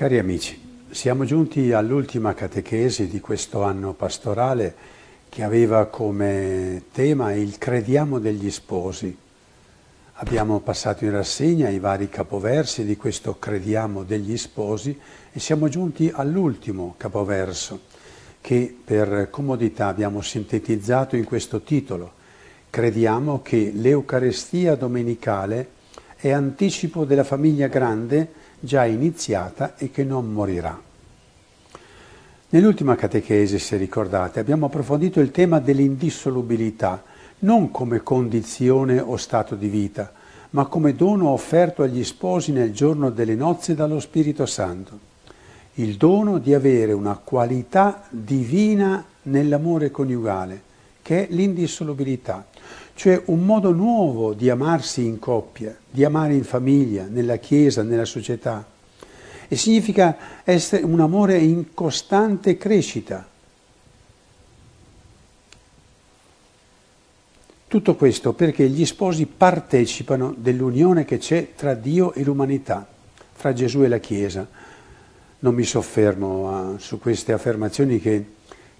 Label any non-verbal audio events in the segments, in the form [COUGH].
Cari amici, siamo giunti all'ultima catechesi di questo anno pastorale che aveva come tema il crediamo degli sposi. Abbiamo passato in rassegna i vari capoversi di questo crediamo degli sposi e siamo giunti all'ultimo capoverso che per comodità abbiamo sintetizzato in questo titolo. Crediamo che l'Eucarestia domenicale è anticipo della famiglia grande già iniziata e che non morirà. Nell'ultima catechesi, se ricordate, abbiamo approfondito il tema dell'indissolubilità, non come condizione o stato di vita, ma come dono offerto agli sposi nel giorno delle nozze dallo Spirito Santo. Il dono di avere una qualità divina nell'amore coniugale, che è l'indissolubilità, cioè un modo nuovo di amarsi in coppia, di amare in famiglia, nella Chiesa, nella società. E significa essere un amore in costante crescita. Tutto questo perché gli sposi partecipano dell'unione che c'è tra Dio e l'umanità, fra Gesù e la Chiesa. Non mi soffermo a, su queste affermazioni che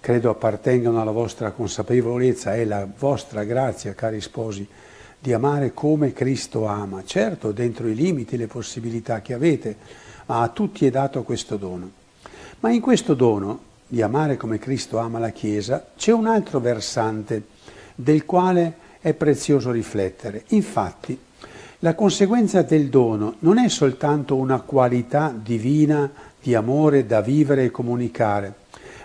credo appartengano alla vostra consapevolezza e la vostra grazia, cari sposi, di amare come Cristo ama, certo dentro i limiti, le possibilità che avete, ma a tutti è dato questo dono. Ma in questo dono di amare come Cristo ama la Chiesa c'è un altro versante del quale è prezioso riflettere. Infatti, la conseguenza del dono non è soltanto una qualità divina di amore da vivere e comunicare,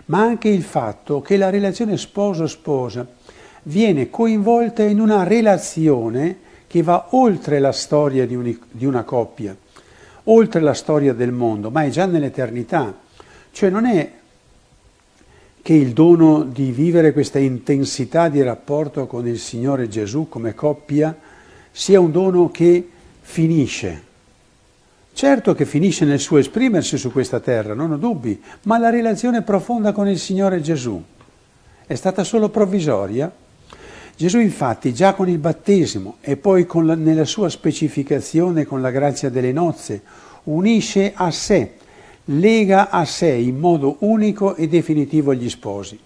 ma anche il fatto che la relazione sposo-sposa viene coinvolta in una relazione che va oltre la storia di, un, di una coppia, oltre la storia del mondo, ma è già nell'eternità. Cioè non è che il dono di vivere questa intensità di rapporto con il Signore Gesù come coppia sia un dono che finisce, Certo che finisce nel suo esprimersi su questa terra, non ho dubbi, ma la relazione profonda con il Signore Gesù è stata solo provvisoria. Gesù infatti già con il battesimo e poi la, nella sua specificazione con la grazia delle nozze unisce a sé, lega a sé in modo unico e definitivo gli sposi.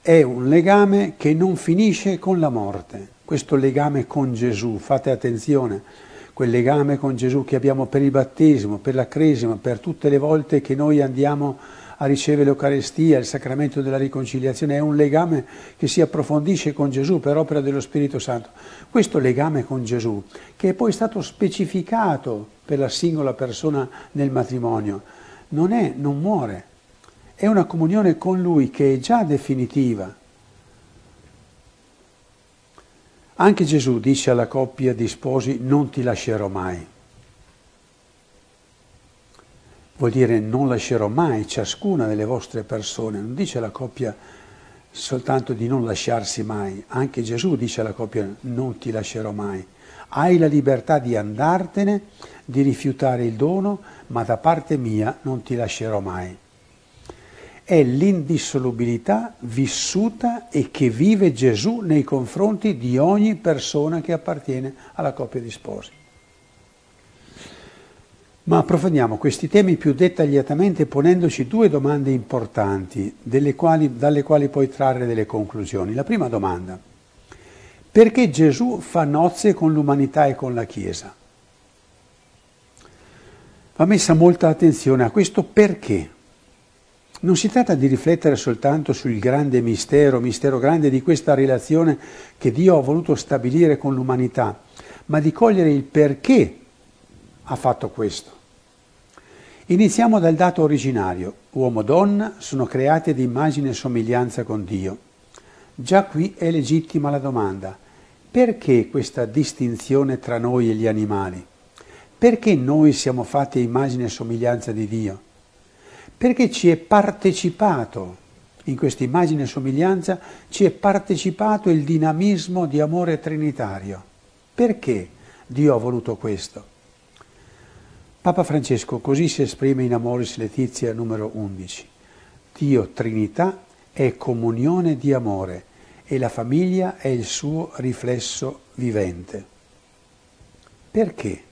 È un legame che non finisce con la morte, questo legame con Gesù, fate attenzione quel legame con Gesù che abbiamo per il battesimo, per la cresima, per tutte le volte che noi andiamo a ricevere l'Eucarestia, il sacramento della riconciliazione, è un legame che si approfondisce con Gesù per opera dello Spirito Santo. Questo legame con Gesù, che è poi stato specificato per la singola persona nel matrimonio, non è, non muore, è una comunione con Lui che è già definitiva, Anche Gesù dice alla coppia di sposi non ti lascerò mai. Vuol dire non lascerò mai ciascuna delle vostre persone, non dice alla coppia soltanto di non lasciarsi mai, anche Gesù dice alla coppia non ti lascerò mai. Hai la libertà di andartene, di rifiutare il dono, ma da parte mia non ti lascerò mai è l'indissolubilità vissuta e che vive Gesù nei confronti di ogni persona che appartiene alla coppia di sposi. Ma approfondiamo questi temi più dettagliatamente ponendoci due domande importanti quali, dalle quali puoi trarre delle conclusioni. La prima domanda, perché Gesù fa nozze con l'umanità e con la Chiesa? Va messa molta attenzione a questo perché. Non si tratta di riflettere soltanto sul grande mistero, mistero grande di questa relazione che Dio ha voluto stabilire con l'umanità, ma di cogliere il perché ha fatto questo. Iniziamo dal dato originario. Uomo e donna sono creati ad immagine e somiglianza con Dio. Già qui è legittima la domanda. Perché questa distinzione tra noi e gli animali? Perché noi siamo fatti immagine e somiglianza di Dio? Perché ci è partecipato, in questa immagine e somiglianza, ci è partecipato il dinamismo di amore trinitario. Perché Dio ha voluto questo? Papa Francesco così si esprime in Amoris Letizia numero 11. Dio Trinità è comunione di amore e la famiglia è il suo riflesso vivente. Perché?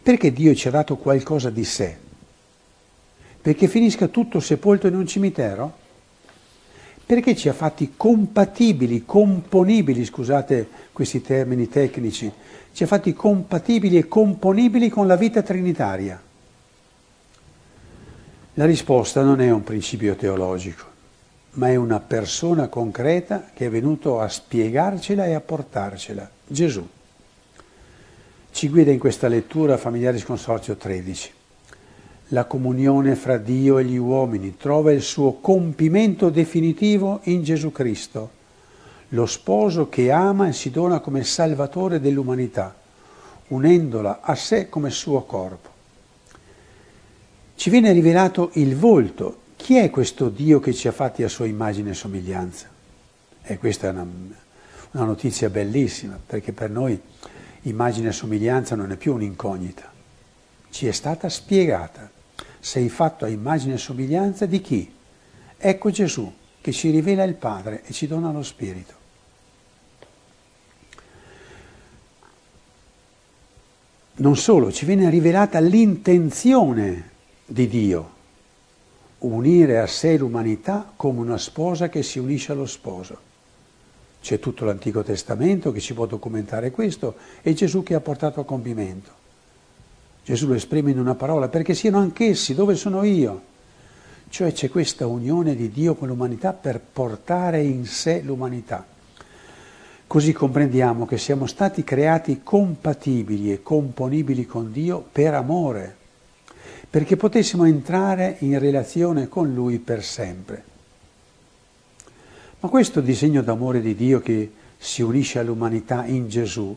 Perché Dio ci ha dato qualcosa di sé Perché finisca tutto sepolto in un cimitero? Perché ci ha fatti compatibili, componibili, scusate questi termini tecnici, ci ha fatti compatibili e componibili con la vita trinitaria? La risposta non è un principio teologico, ma è una persona concreta che è venuto a spiegarcela e a portarcela, Gesù. Ci guida in questa lettura Familiaris Consorzio 13. La comunione fra Dio e gli uomini trova il suo compimento definitivo in Gesù Cristo, lo sposo che ama e si dona come salvatore dell'umanità, unendola a sé come suo corpo. Ci viene rivelato il volto chi è questo Dio che ci ha fatti a sua immagine e somiglianza? E questa è una, una notizia bellissima, perché per noi immagine e somiglianza non è più un'incognita. Ci è stata spiegata. Sei fatto a immagine e somiglianza di chi? Ecco Gesù che ci rivela il Padre e ci dona lo Spirito. Non solo, ci viene rivelata l'intenzione di Dio unire a sé l'umanità come una sposa che si unisce allo sposo. C'è tutto l'Antico Testamento che ci può documentare questo e Gesù che ha portato a compimento. Gesù lo esprime in una parola, perché siano anch'essi dove sono io. Cioè c'è questa unione di Dio con l'umanità per portare in sé l'umanità. Così comprendiamo che siamo stati creati compatibili e componibili con Dio per amore perché potessimo entrare in relazione con Lui per sempre. Ma questo disegno d'amore di Dio che si unisce all'umanità in Gesù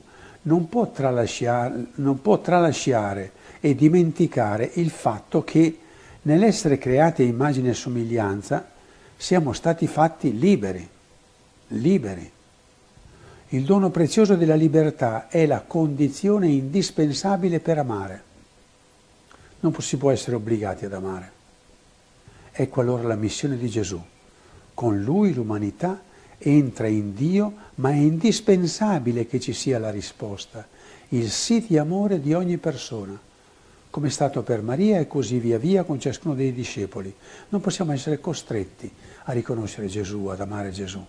non può tralasciare, non può tralasciare e dimenticare il fatto che nell'essere creati a immagine e somiglianza siamo stati fatti liberi, liberi. Il dono prezioso della libertà è la condizione indispensabile per amare non si può essere obbligati ad amare. Ecco allora la missione di Gesù. Con lui l'umanità entra in Dio, ma è indispensabile che ci sia la risposta, il sì di amore di ogni persona, come è stato per Maria e così via via con ciascuno dei discepoli. Non possiamo essere costretti a riconoscere Gesù, ad amare Gesù.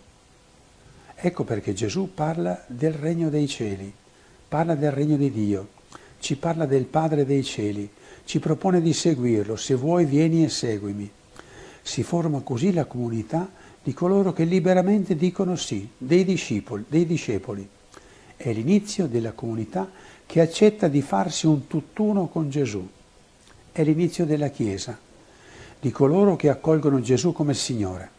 Ecco perché Gesù parla del regno dei cieli, parla del regno di Dio, ci parla del Padre dei cieli, ci propone di seguirlo, se vuoi vieni e seguimi. Si forma così la comunità di coloro che liberamente dicono sì, dei discepoli. Dei discepoli. È l'inizio della comunità che accetta di farsi un tutt'uno con Gesù. È l'inizio della Chiesa, di coloro che accolgono Gesù come Signore.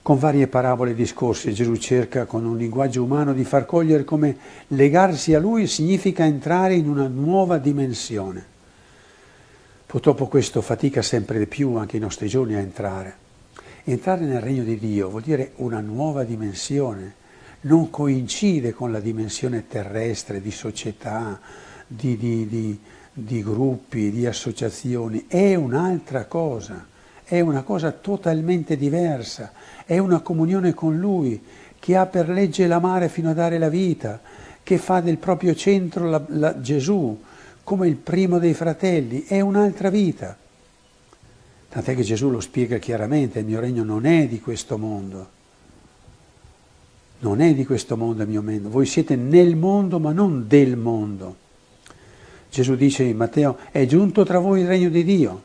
Con varie parabole e discorsi Gesù cerca con un linguaggio umano di far cogliere come legarsi a Lui significa entrare in una nuova dimensione. Purtroppo questo fatica sempre di più anche i nostri giorni a entrare. Entrare nel regno di Dio vuol dire una nuova dimensione, non coincide con la dimensione terrestre di società, di, di, di, di gruppi, di associazioni, è un'altra cosa, è una cosa totalmente diversa. È una comunione con Lui, che ha per legge l'amare fino a dare la vita, che fa del proprio centro la, la, Gesù come il primo dei fratelli, è un'altra vita. Tant'è che Gesù lo spiega chiaramente, il mio regno non è di questo mondo. Non è di questo mondo il mio mondo, voi siete nel mondo ma non del mondo. Gesù dice in Matteo, è giunto tra voi il regno di Dio.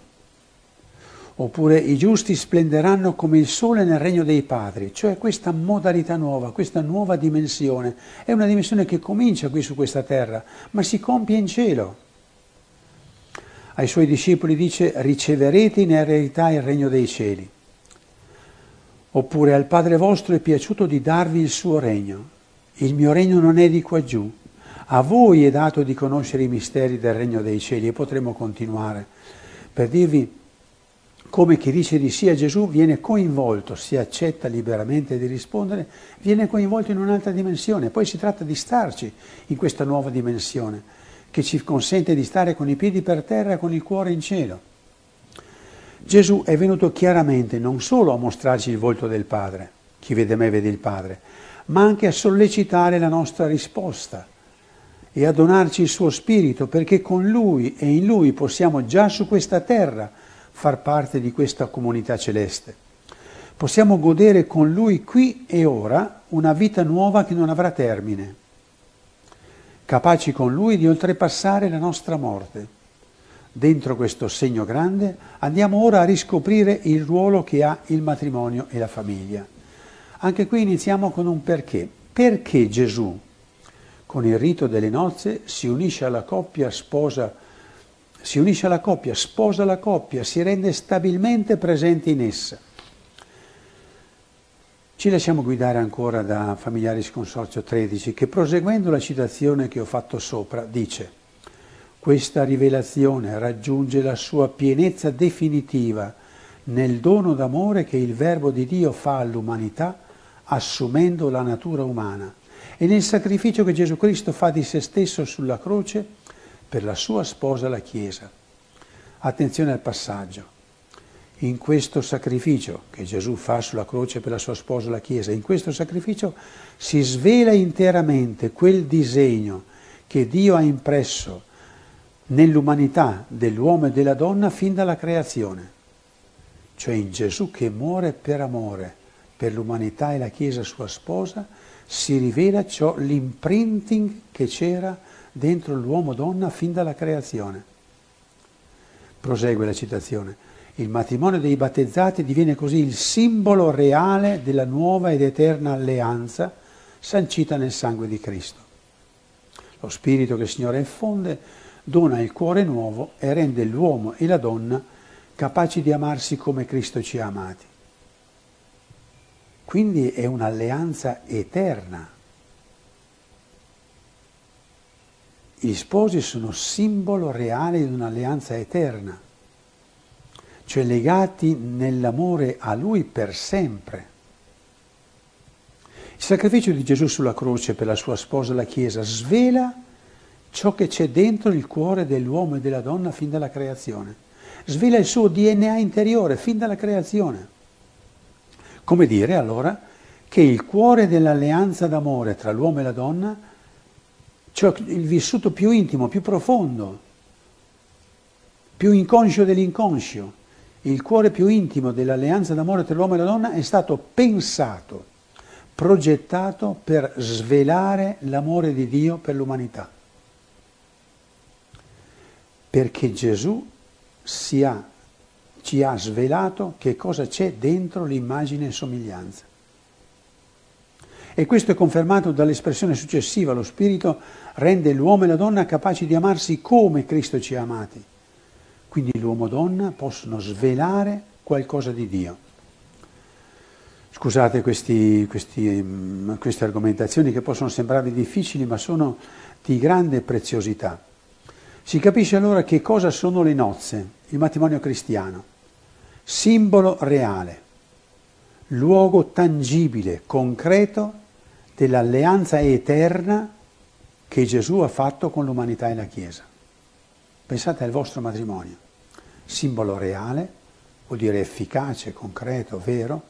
Oppure i giusti splenderanno come il sole nel regno dei padri, cioè questa modalità nuova, questa nuova dimensione. È una dimensione che comincia qui su questa terra, ma si compie in cielo. Ai suoi discepoli dice riceverete in eredità il regno dei cieli. Oppure al Padre vostro è piaciuto di darvi il suo regno. Il mio regno non è di qua giù. A voi è dato di conoscere i misteri del regno dei cieli e potremo continuare per dirvi come chi dice di sì a Gesù viene coinvolto, si accetta liberamente di rispondere, viene coinvolto in un'altra dimensione. Poi si tratta di starci in questa nuova dimensione che ci consente di stare con i piedi per terra e con il cuore in cielo. Gesù è venuto chiaramente non solo a mostrarci il volto del Padre, chi vede me vede il Padre, ma anche a sollecitare la nostra risposta e a donarci il suo spirito perché con lui e in lui possiamo già su questa terra far parte di questa comunità celeste. Possiamo godere con lui qui e ora una vita nuova che non avrà termine, capaci con lui di oltrepassare la nostra morte. Dentro questo segno grande andiamo ora a riscoprire il ruolo che ha il matrimonio e la famiglia. Anche qui iniziamo con un perché. Perché Gesù, con il rito delle nozze, si unisce alla coppia, sposa, si unisce alla coppia, sposa la coppia, si rende stabilmente presente in essa? Ci lasciamo guidare ancora da Familiaris Consorzio 13 che proseguendo la citazione che ho fatto sopra dice questa rivelazione raggiunge la sua pienezza definitiva nel dono d'amore che il Verbo di Dio fa all'umanità assumendo la natura umana e nel sacrificio che Gesù Cristo fa di se stesso sulla croce per la sua sposa la Chiesa. Attenzione al passaggio. In questo sacrificio che Gesù fa sulla croce per la sua sposa la Chiesa, in questo sacrificio si svela interamente quel disegno che Dio ha impresso nell'umanità dell'uomo e della donna fin dalla creazione, cioè in Gesù che muore per amore, per l'umanità e la Chiesa sua sposa, si rivela ciò, l'imprinting che c'era dentro l'uomo-donna fin dalla creazione. Prosegue la citazione. Il matrimonio dei battezzati diviene così il simbolo reale della nuova ed eterna alleanza sancita nel sangue di Cristo. Lo spirito che il Signore infonde dona il cuore nuovo e rende l'uomo e la donna capaci di amarsi come Cristo ci ha amati. Quindi è un'alleanza eterna. Gli sposi sono simbolo reale di un'alleanza eterna, cioè legati nell'amore a Lui per sempre. Il sacrificio di Gesù sulla croce per la sua sposa, la Chiesa, svela ciò che c'è dentro il cuore dell'uomo e della donna fin dalla creazione. Svela il suo DNA interiore fin dalla creazione. Come dire allora che il cuore dell'alleanza d'amore tra l'uomo e la donna, cioè il vissuto più intimo, più profondo, più inconscio dell'inconscio, il cuore più intimo dell'alleanza d'amore tra l'uomo e la donna è stato pensato, progettato per svelare l'amore di Dio per l'umanità perché Gesù ha, ci ha svelato che cosa c'è dentro l'immagine e somiglianza. E questo è confermato dall'espressione successiva, lo Spirito rende l'uomo e la donna capaci di amarsi come Cristo ci ha amati. Quindi l'uomo e donna possono svelare qualcosa di Dio. Scusate questi, questi, mm, queste argomentazioni che possono sembrarvi difficili, ma sono di grande preziosità. Si capisce allora che cosa sono le nozze, il matrimonio cristiano. Simbolo reale, luogo tangibile, concreto dell'alleanza eterna che Gesù ha fatto con l'umanità e la Chiesa. Pensate al vostro matrimonio, simbolo reale, vuol dire efficace, concreto, vero,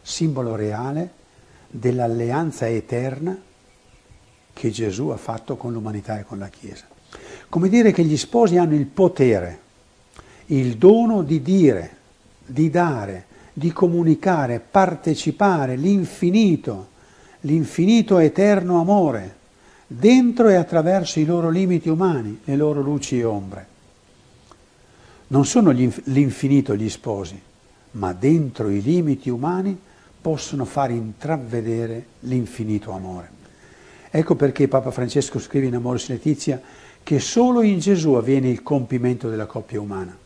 simbolo reale dell'alleanza eterna che Gesù ha fatto con l'umanità e con la Chiesa. Come dire che gli sposi hanno il potere, il dono di dire, di dare, di comunicare, partecipare l'infinito, l'infinito eterno amore, dentro e attraverso i loro limiti umani, le loro luci e ombre. Non sono l'infinito gli sposi, ma dentro i limiti umani possono far intravedere l'infinito amore. Ecco perché Papa Francesco scrive in Amoris Letizia che solo in Gesù avviene il compimento della coppia umana.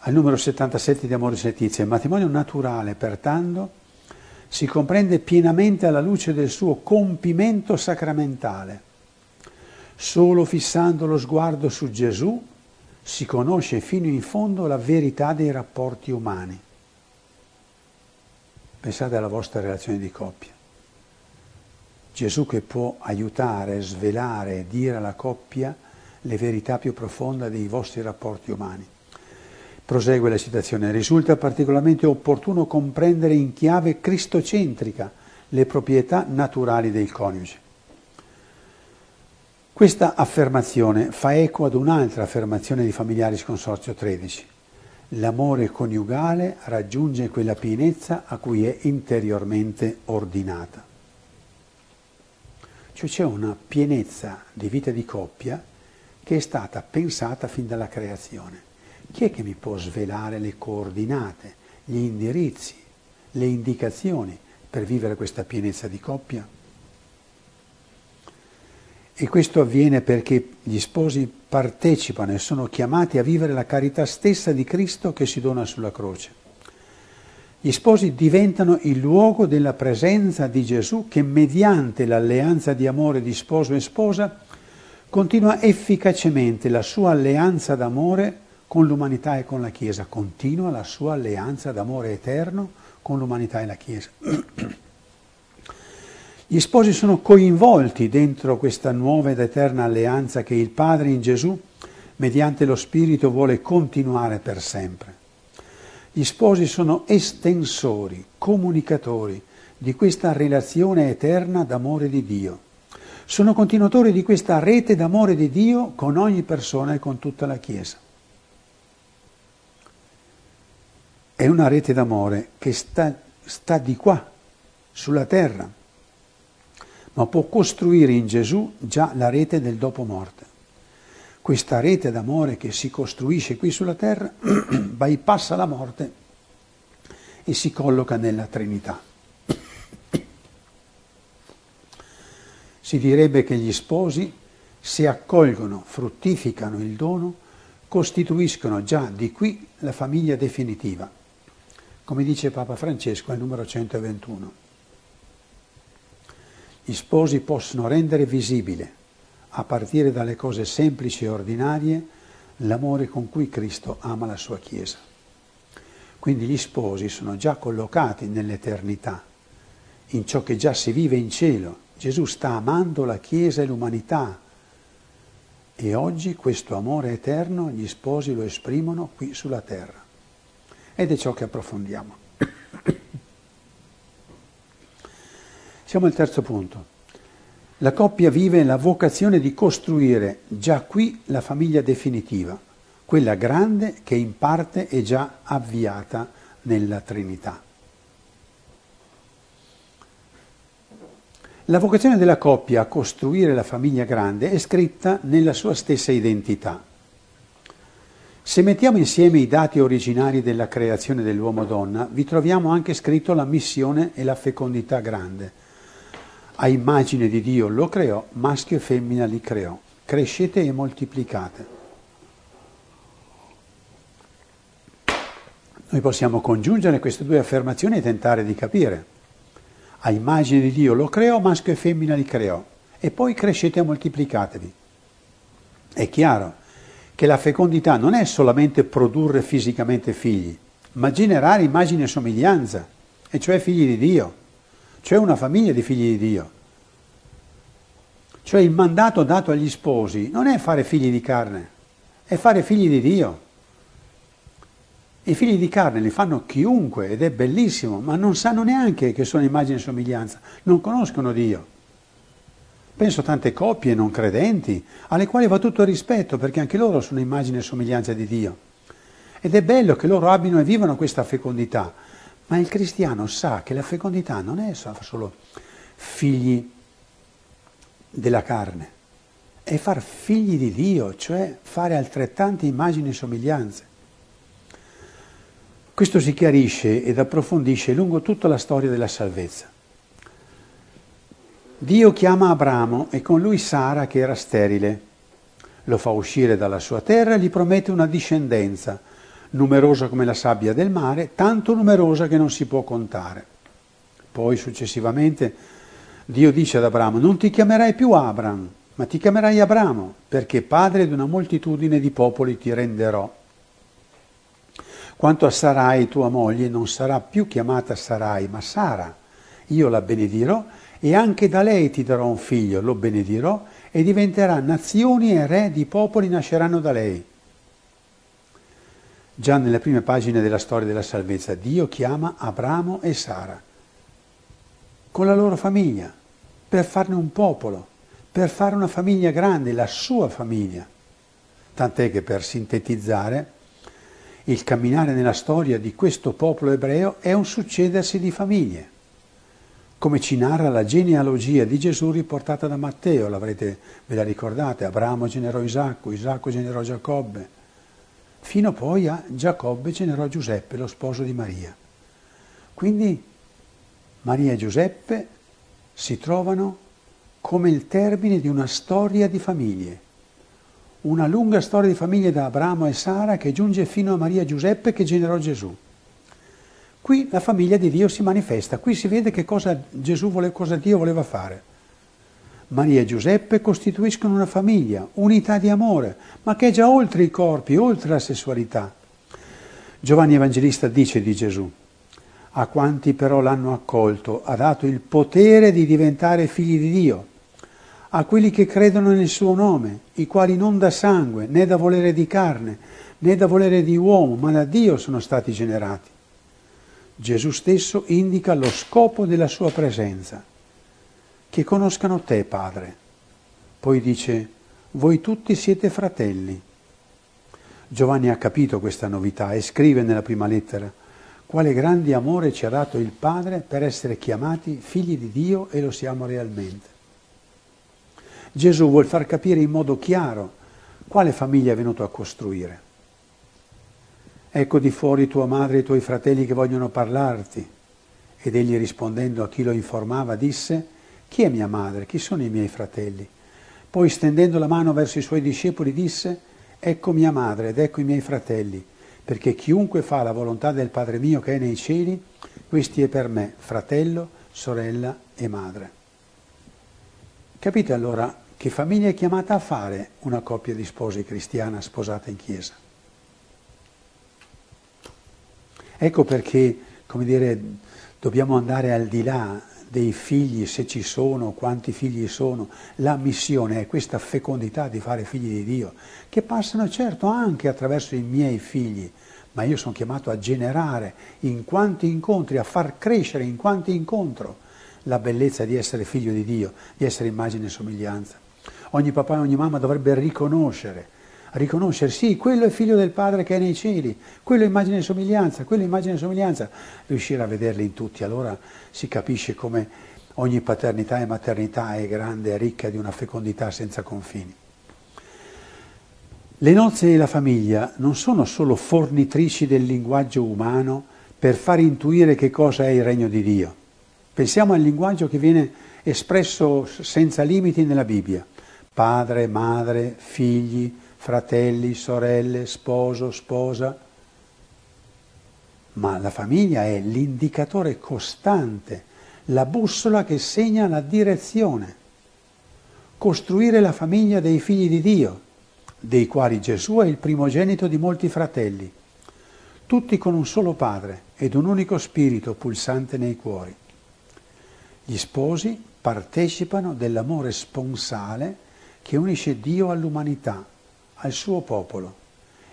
Al numero 77 di Amoris Letizia, il matrimonio naturale, pertanto, si comprende pienamente alla luce del suo compimento sacramentale. Solo fissando lo sguardo su Gesù si conosce fino in fondo la verità dei rapporti umani. Pensate alla vostra relazione di coppia. Gesù che può aiutare, svelare, dire alla coppia le verità più profonde dei vostri rapporti umani. Prosegue la citazione, risulta particolarmente opportuno comprendere in chiave cristocentrica le proprietà naturali del coniuge. Questa affermazione fa eco ad un'altra affermazione di Familiaris Consorzio 13. L'amore coniugale raggiunge quella pienezza a cui è interiormente ordinata. Cioè c'è una pienezza di vita di coppia che è stata pensata fin dalla creazione. Chi è che mi può svelare le coordinate, gli indirizzi, le indicazioni per vivere questa pienezza di coppia? E questo avviene perché gli sposi partecipano e sono chiamati a vivere la carità stessa di Cristo che si dona sulla croce. Gli sposi diventano il luogo della presenza di Gesù che mediante l'alleanza di amore di sposo e sposa continua efficacemente la sua alleanza d'amore con l'umanità e con la Chiesa, continua la sua alleanza d'amore eterno con l'umanità e la Chiesa. [CLEARS THROAT] Gli sposi sono coinvolti dentro questa nuova ed eterna alleanza che il Padre in Gesù, mediante lo Spirito, vuole continuare per sempre. Gli sposi sono estensori, comunicatori di questa relazione eterna d'amore di Dio. Sono continuatori di questa rete d'amore di Dio con ogni persona e con tutta la Chiesa. È una rete d'amore che sta, sta di qua, sulla terra ma può costruire in Gesù già la rete del dopo morte. Questa rete d'amore che si costruisce qui sulla terra [CLEARS THROAT] bypassa la morte e si colloca nella Trinità. Si direbbe che gli sposi, se accolgono, fruttificano il dono, costituiscono già di qui la famiglia definitiva, come dice Papa Francesco al numero 121 gli sposi possono rendere visibile, a partire dalle cose semplici e ordinarie, l'amore con cui Cristo ama la sua Chiesa. Quindi gli sposi sono già collocati nell'eternità, in ciò che già si vive in cielo. Gesù sta amando la Chiesa e l'umanità e oggi questo amore eterno gli sposi lo esprimono qui sulla terra. Ed è ciò che approfondiamo. [COUGHS] Siamo al terzo punto. La coppia vive la vocazione di costruire già qui la famiglia definitiva, quella grande che in parte è già avviata nella Trinità. La vocazione della coppia a costruire la famiglia grande è scritta nella sua stessa identità. Se mettiamo insieme i dati originari della creazione dell'uomo-donna, vi troviamo anche scritto la missione e la fecondità grande a immagine di Dio lo creò, maschio e femmina li creò. Crescete e moltiplicate. Noi possiamo congiungere queste due affermazioni e tentare di capire. A immagine di Dio lo creò, maschio e femmina li creò. E poi crescete e moltiplicatevi. È chiaro che la fecondità non è solamente produrre fisicamente figli, ma generare immagine e somiglianza, e cioè figli di Dio. C'è una famiglia di figli di Dio. Cioè il mandato dato agli sposi non è fare figli di carne, è fare figli di Dio. I figli di carne li fanno chiunque ed è bellissimo, ma non sanno neanche che sono immagine e somiglianza, non conoscono Dio. Penso a tante coppie non credenti, alle quali va tutto il rispetto, perché anche loro sono immagine e somiglianza di Dio. Ed è bello che loro abbiano e vivano questa fecondità, ma il cristiano sa che la fecondità non è solo figli della carne, è far figli di Dio, cioè fare altrettante immagini e somiglianze. Questo si chiarisce ed approfondisce lungo tutta la storia della salvezza. Dio chiama Abramo e con lui Sara che era sterile. Lo fa uscire dalla sua terra e gli promette una discendenza numerosa come la sabbia del mare, tanto numerosa che non si può contare. Poi successivamente Dio dice ad Abramo, non ti chiamerai più Abram, ma ti chiamerai Abramo, perché padre di una moltitudine di popoli ti renderò. Quanto a Sarai, tua moglie, non sarà più chiamata Sarai, ma Sara. Io la benedirò e anche da lei ti darò un figlio, lo benedirò e diventerà nazioni e re di popoli nasceranno da lei. Già nelle prime pagine della storia della salvezza Dio chiama Abramo e Sara con la loro famiglia per farne un popolo, per fare una famiglia grande, la sua famiglia. Tant'è che per sintetizzare, il camminare nella storia di questo popolo ebreo è un succedersi di famiglie, come ci narra la genealogia di Gesù riportata da Matteo, l'avrete, ve la ricordate, Abramo generò Isacco, Isacco generò Giacobbe, fino poi a Giacobbe generò Giuseppe, lo sposo di Maria. Quindi Maria e Giuseppe si trovano come il termine di una storia di famiglie, una lunga storia di famiglie da Abramo e Sara che giunge fino a Maria e Giuseppe che generò Gesù. Qui la famiglia di Dio si manifesta, qui si vede che cosa Gesù voleva, cosa Dio voleva fare. Maria e Giuseppe costituiscono una famiglia, unità di amore, ma che è già oltre i corpi, oltre la sessualità. Giovanni Evangelista dice di Gesù, a quanti però l'hanno accolto ha dato il potere di diventare figli di Dio, a quelli che credono nel suo nome, i quali non da sangue, né da volere di carne, né da volere di uomo, ma da Dio sono stati generati. Gesù stesso indica lo scopo della sua presenza che conoscano te, Padre. Poi dice, voi tutti siete fratelli. Giovanni ha capito questa novità e scrive nella prima lettera, quale grande amore ci ha dato il Padre per essere chiamati figli di Dio e lo siamo realmente. Gesù vuol far capire in modo chiaro quale famiglia è venuto a costruire. Ecco di fuori tua madre e i tuoi fratelli che vogliono parlarti. Ed egli rispondendo a chi lo informava disse, chi è mia madre? Chi sono i miei fratelli? Poi stendendo la mano verso i suoi discepoli disse, Ecco mia madre ed ecco i miei fratelli, perché chiunque fa la volontà del Padre mio che è nei cieli, questi è per me fratello, sorella e madre. Capite allora che famiglia è chiamata a fare una coppia di sposi cristiana sposata in chiesa? Ecco perché, come dire, dobbiamo andare al di là dei figli, se ci sono, quanti figli sono. La missione è questa fecondità di fare figli di Dio, che passano certo anche attraverso i miei figli, ma io sono chiamato a generare in quanti incontri, a far crescere in quanti incontro la bellezza di essere figlio di Dio, di essere immagine e somiglianza. Ogni papà e ogni mamma dovrebbe riconoscere riconoscere, sì, quello è figlio del Padre che è nei cieli, quello è immagine e somiglianza, quello è immagine e somiglianza, riuscire a vederli in tutti, allora si capisce come ogni paternità e maternità è grande e ricca di una fecondità senza confini. Le nozze e la famiglia non sono solo fornitrici del linguaggio umano per far intuire che cosa è il regno di Dio. Pensiamo al linguaggio che viene espresso senza limiti nella Bibbia. Padre, madre, figli, fratelli, sorelle, sposo, sposa. Ma la famiglia è l'indicatore costante, la bussola che segna la direzione. Costruire la famiglia dei figli di Dio, dei quali Gesù è il primogenito di molti fratelli, tutti con un solo Padre ed un unico Spirito pulsante nei cuori. Gli sposi partecipano dell'amore sponsale che unisce Dio all'umanità al suo popolo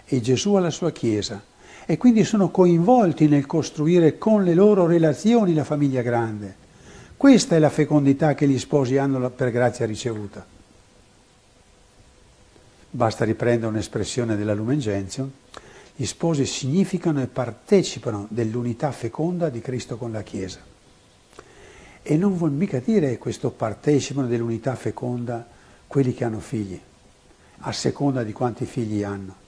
e Gesù alla sua Chiesa e quindi sono coinvolti nel costruire con le loro relazioni la famiglia grande. Questa è la fecondità che gli sposi hanno per grazia ricevuta. Basta riprendere un'espressione della Lumen Gentium, gli sposi significano e partecipano dell'unità feconda di Cristo con la Chiesa. E non vuol mica dire questo partecipano dell'unità feconda quelli che hanno figli a seconda di quanti figli hanno.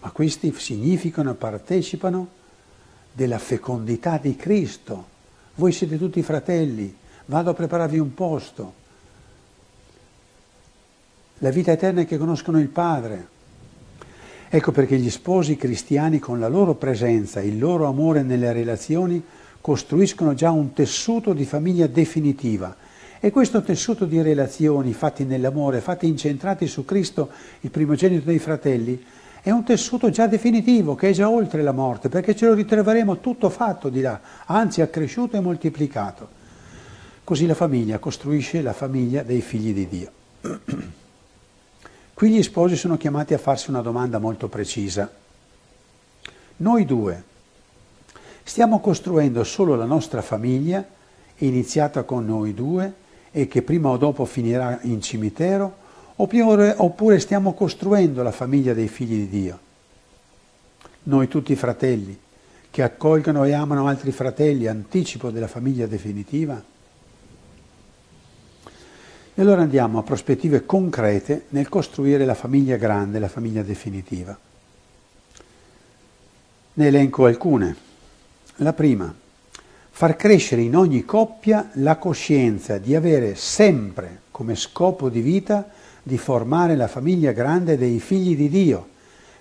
Ma questi significano e partecipano della fecondità di Cristo. Voi siete tutti fratelli, vado a prepararvi un posto. La vita eterna è che conoscono il Padre. Ecco perché gli sposi cristiani con la loro presenza, il loro amore nelle relazioni, costruiscono già un tessuto di famiglia definitiva e questo tessuto di relazioni fatti nell'amore, fatti incentrati su Cristo, il primogenito dei fratelli, è un tessuto già definitivo, che è già oltre la morte, perché ce lo ritroveremo tutto fatto di là, anzi accresciuto e moltiplicato. Così la famiglia costruisce la famiglia dei figli di Dio. [CLEARS THROAT] Qui gli sposi sono chiamati a farsi una domanda molto precisa. Noi due stiamo costruendo solo la nostra famiglia, iniziata con noi due, e che prima o dopo finirà in cimitero, oppure, stiamo costruendo la famiglia dei figli di Dio? Noi tutti fratelli, che accolgono e amano altri fratelli, anticipo della famiglia definitiva? E allora andiamo a prospettive concrete nel costruire la famiglia grande, la famiglia definitiva. Ne elenco alcune. La prima, far crescere in ogni coppia la coscienza di avere sempre come scopo di vita di formare la famiglia grande dei figli di Dio,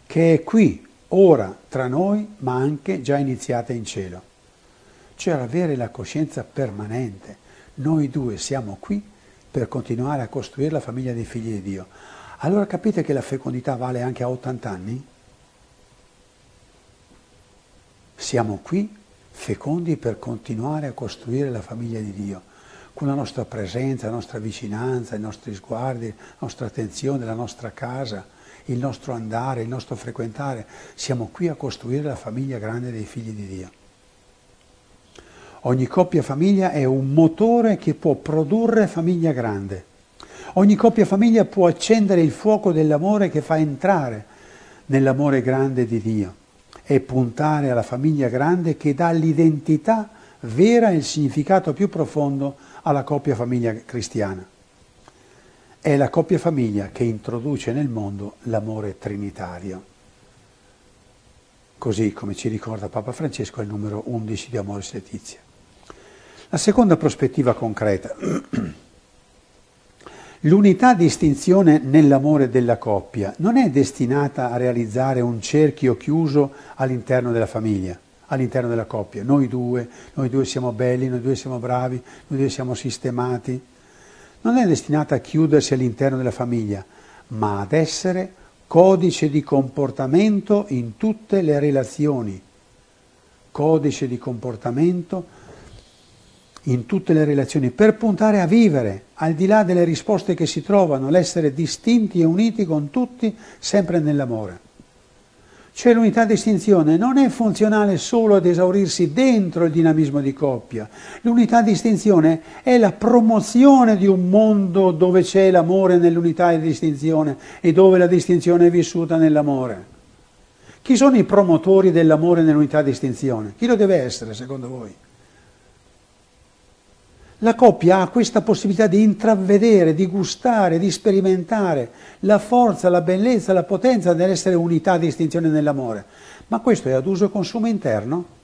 che è qui, ora, tra noi, ma anche già iniziata in cielo. Cioè avere la coscienza permanente. Noi due siamo qui per continuare a costruire la famiglia dei figli di Dio. Allora capite che la fecondità vale anche a 80 anni? Siamo qui fecondi per continuare a costruire la famiglia di Dio, con la nostra presenza, la nostra vicinanza, i nostri sguardi, la nostra attenzione, la nostra casa, il nostro andare, il nostro frequentare. Siamo qui a costruire la famiglia grande dei figli di Dio. Ogni coppia famiglia è un motore che può produrre famiglia grande. Ogni coppia famiglia può accendere il fuoco dell'amore che fa entrare nell'amore grande di Dio e puntare alla famiglia grande che dà l'identità vera e il significato più profondo alla coppia famiglia cristiana. È la coppia famiglia che introduce nel mondo l'amore trinitario. Così come ci ricorda Papa Francesco il numero 11 di Amoris Letizia. La seconda prospettiva concreta. [CLEARS THROAT] L'unità distinzione nell'amore della coppia non è destinata a realizzare un cerchio chiuso all'interno della famiglia, all'interno della coppia. Noi due, noi due siamo belli, noi due siamo bravi, noi due siamo sistemati. Non è destinata a chiudersi all'interno della famiglia, ma ad essere codice di comportamento in tutte le relazioni. Codice di comportamento in tutte le relazioni, per puntare a vivere, al di là delle risposte che si trovano, l'essere distinti e uniti con tutti, sempre nell'amore. Cioè l'unità distinzione non è funzionale solo ad esaurirsi dentro il dinamismo di coppia. L'unità distinzione è la promozione di un mondo dove c'è l'amore nell'unità di distinzione e dove la distinzione è vissuta nell'amore. Chi sono i promotori dell'amore nell'unità distinzione? Chi lo deve essere secondo voi? La coppia ha questa possibilità di intravedere, di gustare, di sperimentare la forza, la bellezza, la potenza dell'essere unità, distinzione nell'amore. Ma questo è ad uso e consumo interno?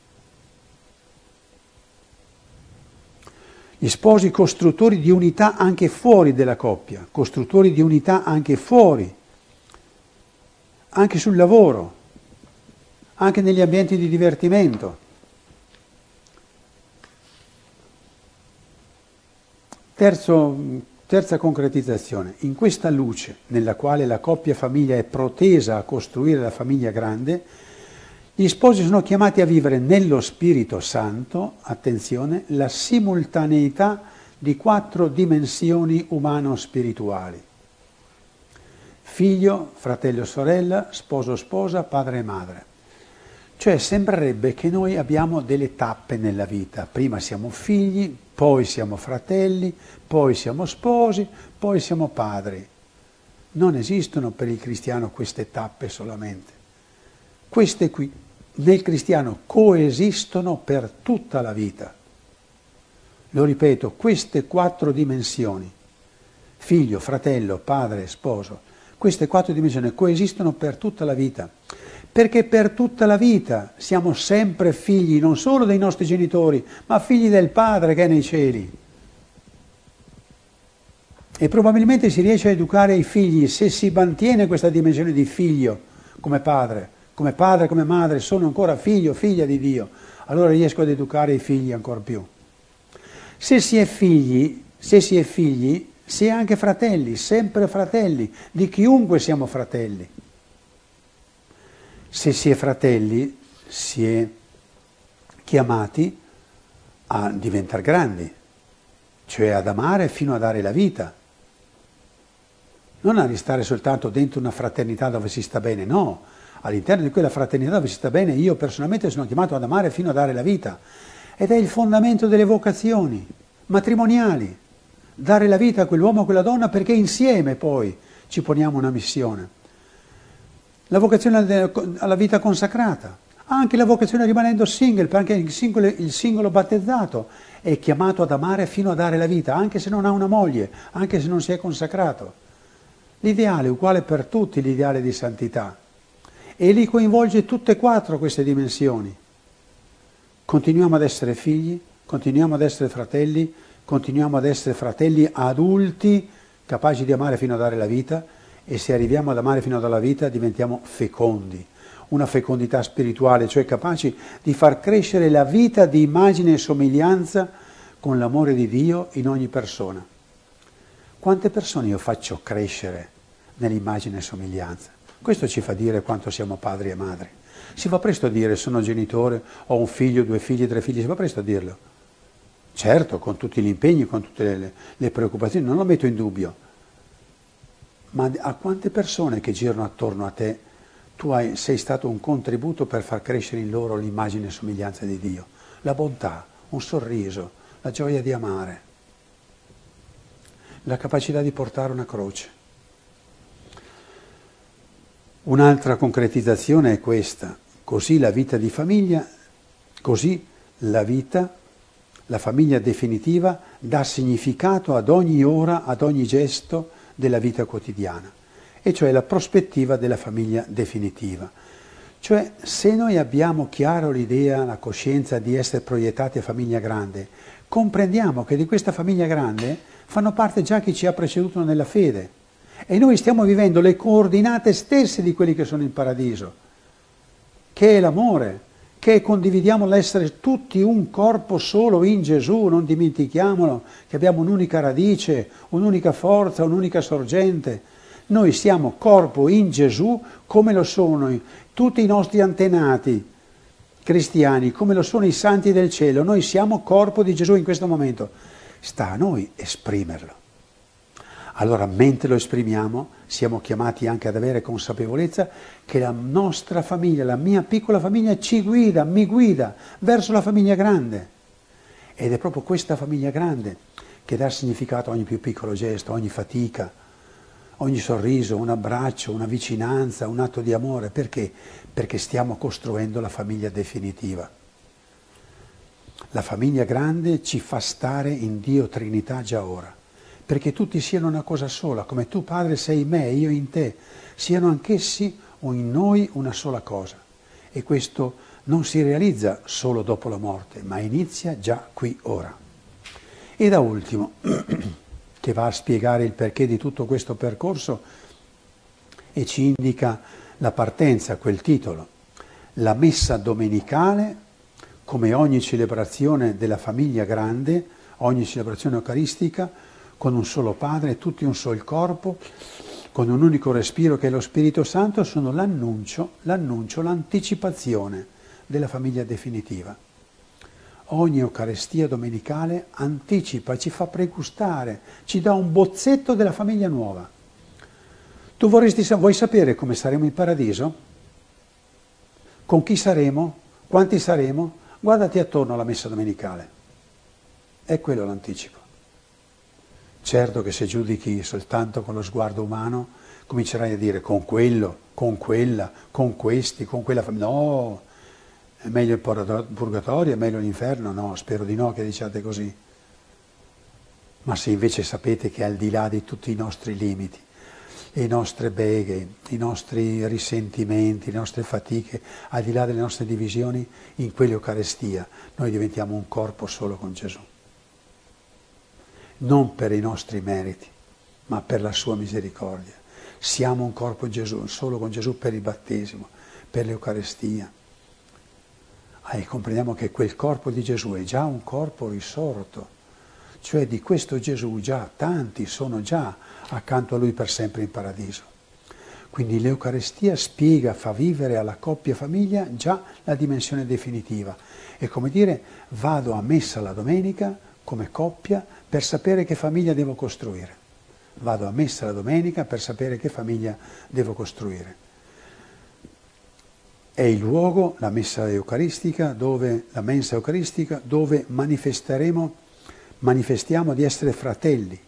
Gli sposi costruttori di unità anche fuori della coppia, costruttori di unità anche fuori, anche sul lavoro, anche negli ambienti di divertimento. Terzo, terza concretizzazione, in questa luce nella quale la coppia famiglia è protesa a costruire la famiglia grande, gli sposi sono chiamati a vivere nello Spirito Santo, attenzione, la simultaneità di quattro dimensioni umano-spirituali. Figlio, fratello, sorella, sposo, sposa, padre e madre. Cioè sembrerebbe che noi abbiamo delle tappe nella vita. Prima siamo figli, poi siamo fratelli, poi siamo sposi, poi siamo padri. Non esistono per il cristiano queste tappe solamente. Queste qui nel cristiano coesistono per tutta la vita. Lo ripeto, queste quattro dimensioni, figlio, fratello, padre, sposo, queste quattro dimensioni coesistono per tutta la vita perché per tutta la vita siamo sempre figli non solo dei nostri genitori, ma figli del Padre che è nei cieli. E probabilmente si riesce a educare i figli se si mantiene questa dimensione di figlio come padre, come padre, come madre, sono ancora figlio, figlia di Dio, allora riesco ad educare i figli ancora più. Se si è figli, se si è figli, si è anche fratelli, sempre fratelli, di chiunque siamo fratelli. Se si è fratelli, si è chiamati a diventare grandi, cioè ad amare fino a dare la vita. Non a restare soltanto dentro una fraternità dove si sta bene, no. All'interno di quella fraternità dove si sta bene, io personalmente sono chiamato ad amare fino a dare la vita. Ed è il fondamento delle vocazioni matrimoniali. dare la vita a quell'uomo o a quella donna perché insieme poi ci poniamo una missione. La vocazione alla vita consacrata, anche la vocazione rimanendo single, perché il singolo, il singolo battezzato è chiamato ad amare fino a dare la vita, anche se non ha una moglie, anche se non si è consacrato. L'ideale è uguale per tutti, l'ideale di santità. E li coinvolge tutte e quattro queste dimensioni. Continuiamo ad essere figli, continuiamo ad essere fratelli, continuiamo ad essere fratelli adulti capaci di amare fino a dare la vita e se arriviamo ad amare fino a dare la vita diventiamo fecondi, una fecondità spirituale, cioè capaci di far crescere la vita di immagine e somiglianza con l'amore di Dio in ogni persona. Quante persone io faccio crescere nell'immagine e somiglianza? Questo ci fa dire quanto siamo padri e madri. Si va presto a dire sono genitore, ho un figlio, due figli, tre figli, si va presto a dirlo. Certo, con tutti gli impegni, con tutte le, le preoccupazioni, non lo metto in dubbio. Ma a quante persone che girano attorno a te tu hai, sei stato un contributo per far crescere in loro l'immagine e somiglianza di Dio? La bontà, un sorriso, la gioia di amare, la capacità di portare una croce. Un'altra concretizzazione è questa, così la vita di famiglia, così la vita, la famiglia definitiva dà significato ad ogni ora, ad ogni gesto della vita quotidiana, e cioè la prospettiva della famiglia definitiva. Cioè se noi abbiamo chiaro l'idea, la coscienza di essere proiettati a famiglia grande, comprendiamo che di questa famiglia grande fanno parte già chi ci ha preceduto nella fede e noi stiamo vivendo le coordinate stesse di quelli che sono in paradiso, che è l'amore, che condividiamo l'essere tutti un corpo solo in Gesù, non dimentichiamolo, che abbiamo un'unica radice, un'unica forza, un'unica sorgente. Noi siamo corpo in Gesù come lo sono tutti i nostri antenati cristiani, come lo sono i santi del cielo. Noi siamo corpo di Gesù in questo momento. Sta a noi esprimerlo. Allora, mentre lo esprimiamo, siamo chiamati anche ad avere consapevolezza che la nostra famiglia, la mia piccola famiglia, ci guida, mi guida verso la famiglia grande. Ed è proprio questa famiglia grande che dà significato a ogni più piccolo gesto, ogni fatica, ogni sorriso, un abbraccio, una vicinanza, un atto di amore. Perché? Perché stiamo costruendo la famiglia definitiva. La famiglia grande ci fa stare in Dio Trinità già ora perché tutti siano una cosa sola, come tu Padre sei in me e io in te, siano anch'essi o in noi una sola cosa. E questo non si realizza solo dopo la morte, ma inizia già qui ora. E da ultimo, [CLEARS THROAT] che va a spiegare il perché di tutto questo percorso e ci indica la partenza, quel titolo, la messa domenicale, come ogni celebrazione della famiglia grande, ogni celebrazione eucaristica, con un solo Padre, tutti un solo corpo, con un unico respiro che è lo Spirito Santo, sono l'annuncio, l'annuncio, l'anticipazione della famiglia definitiva. Ogni Eucaristia domenicale anticipa, ci fa pregustare, ci dà un bozzetto della famiglia nuova. Tu vorresti, vuoi sapere come saremo in paradiso? Con chi saremo? Quanti saremo? Guardati attorno alla messa domenicale. È quello l'anticipo. Certo che se giudichi soltanto con lo sguardo umano, comincerai a dire con quello, con quella, con questi, con quella famiglia. No, è meglio il purgatorio, è meglio l'inferno? No, spero di no che diciate così. Ma se invece sapete che al di là di tutti i nostri limiti, le nostre beghe, i nostri risentimenti, le nostre fatiche, al di là delle nostre divisioni, in quell'Eucarestia noi diventiamo un corpo solo con Gesù non per i nostri meriti, ma per la sua misericordia. Siamo un corpo Gesù, solo con Gesù per il battesimo, per l'Eucarestia. E comprendiamo che quel corpo di Gesù è già un corpo risorto, cioè di questo Gesù già tanti sono già accanto a lui per sempre in paradiso. Quindi l'Eucarestia spiega, fa vivere alla coppia famiglia già la dimensione definitiva. È come dire vado a messa la domenica come coppia per sapere che famiglia devo costruire. Vado a messa la domenica per sapere che famiglia devo costruire. È il luogo, la messa eucaristica, dove, la mensa eucaristica, dove manifesteremo manifestiamo di essere fratelli,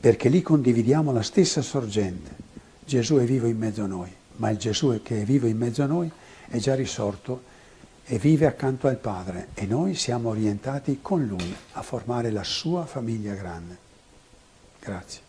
perché lì condividiamo la stessa sorgente. Gesù è vivo in mezzo a noi, ma il Gesù che è vivo in mezzo a noi è già risorto e vive accanto al Padre e noi siamo orientati con Lui a formare la sua famiglia grande. Grazie.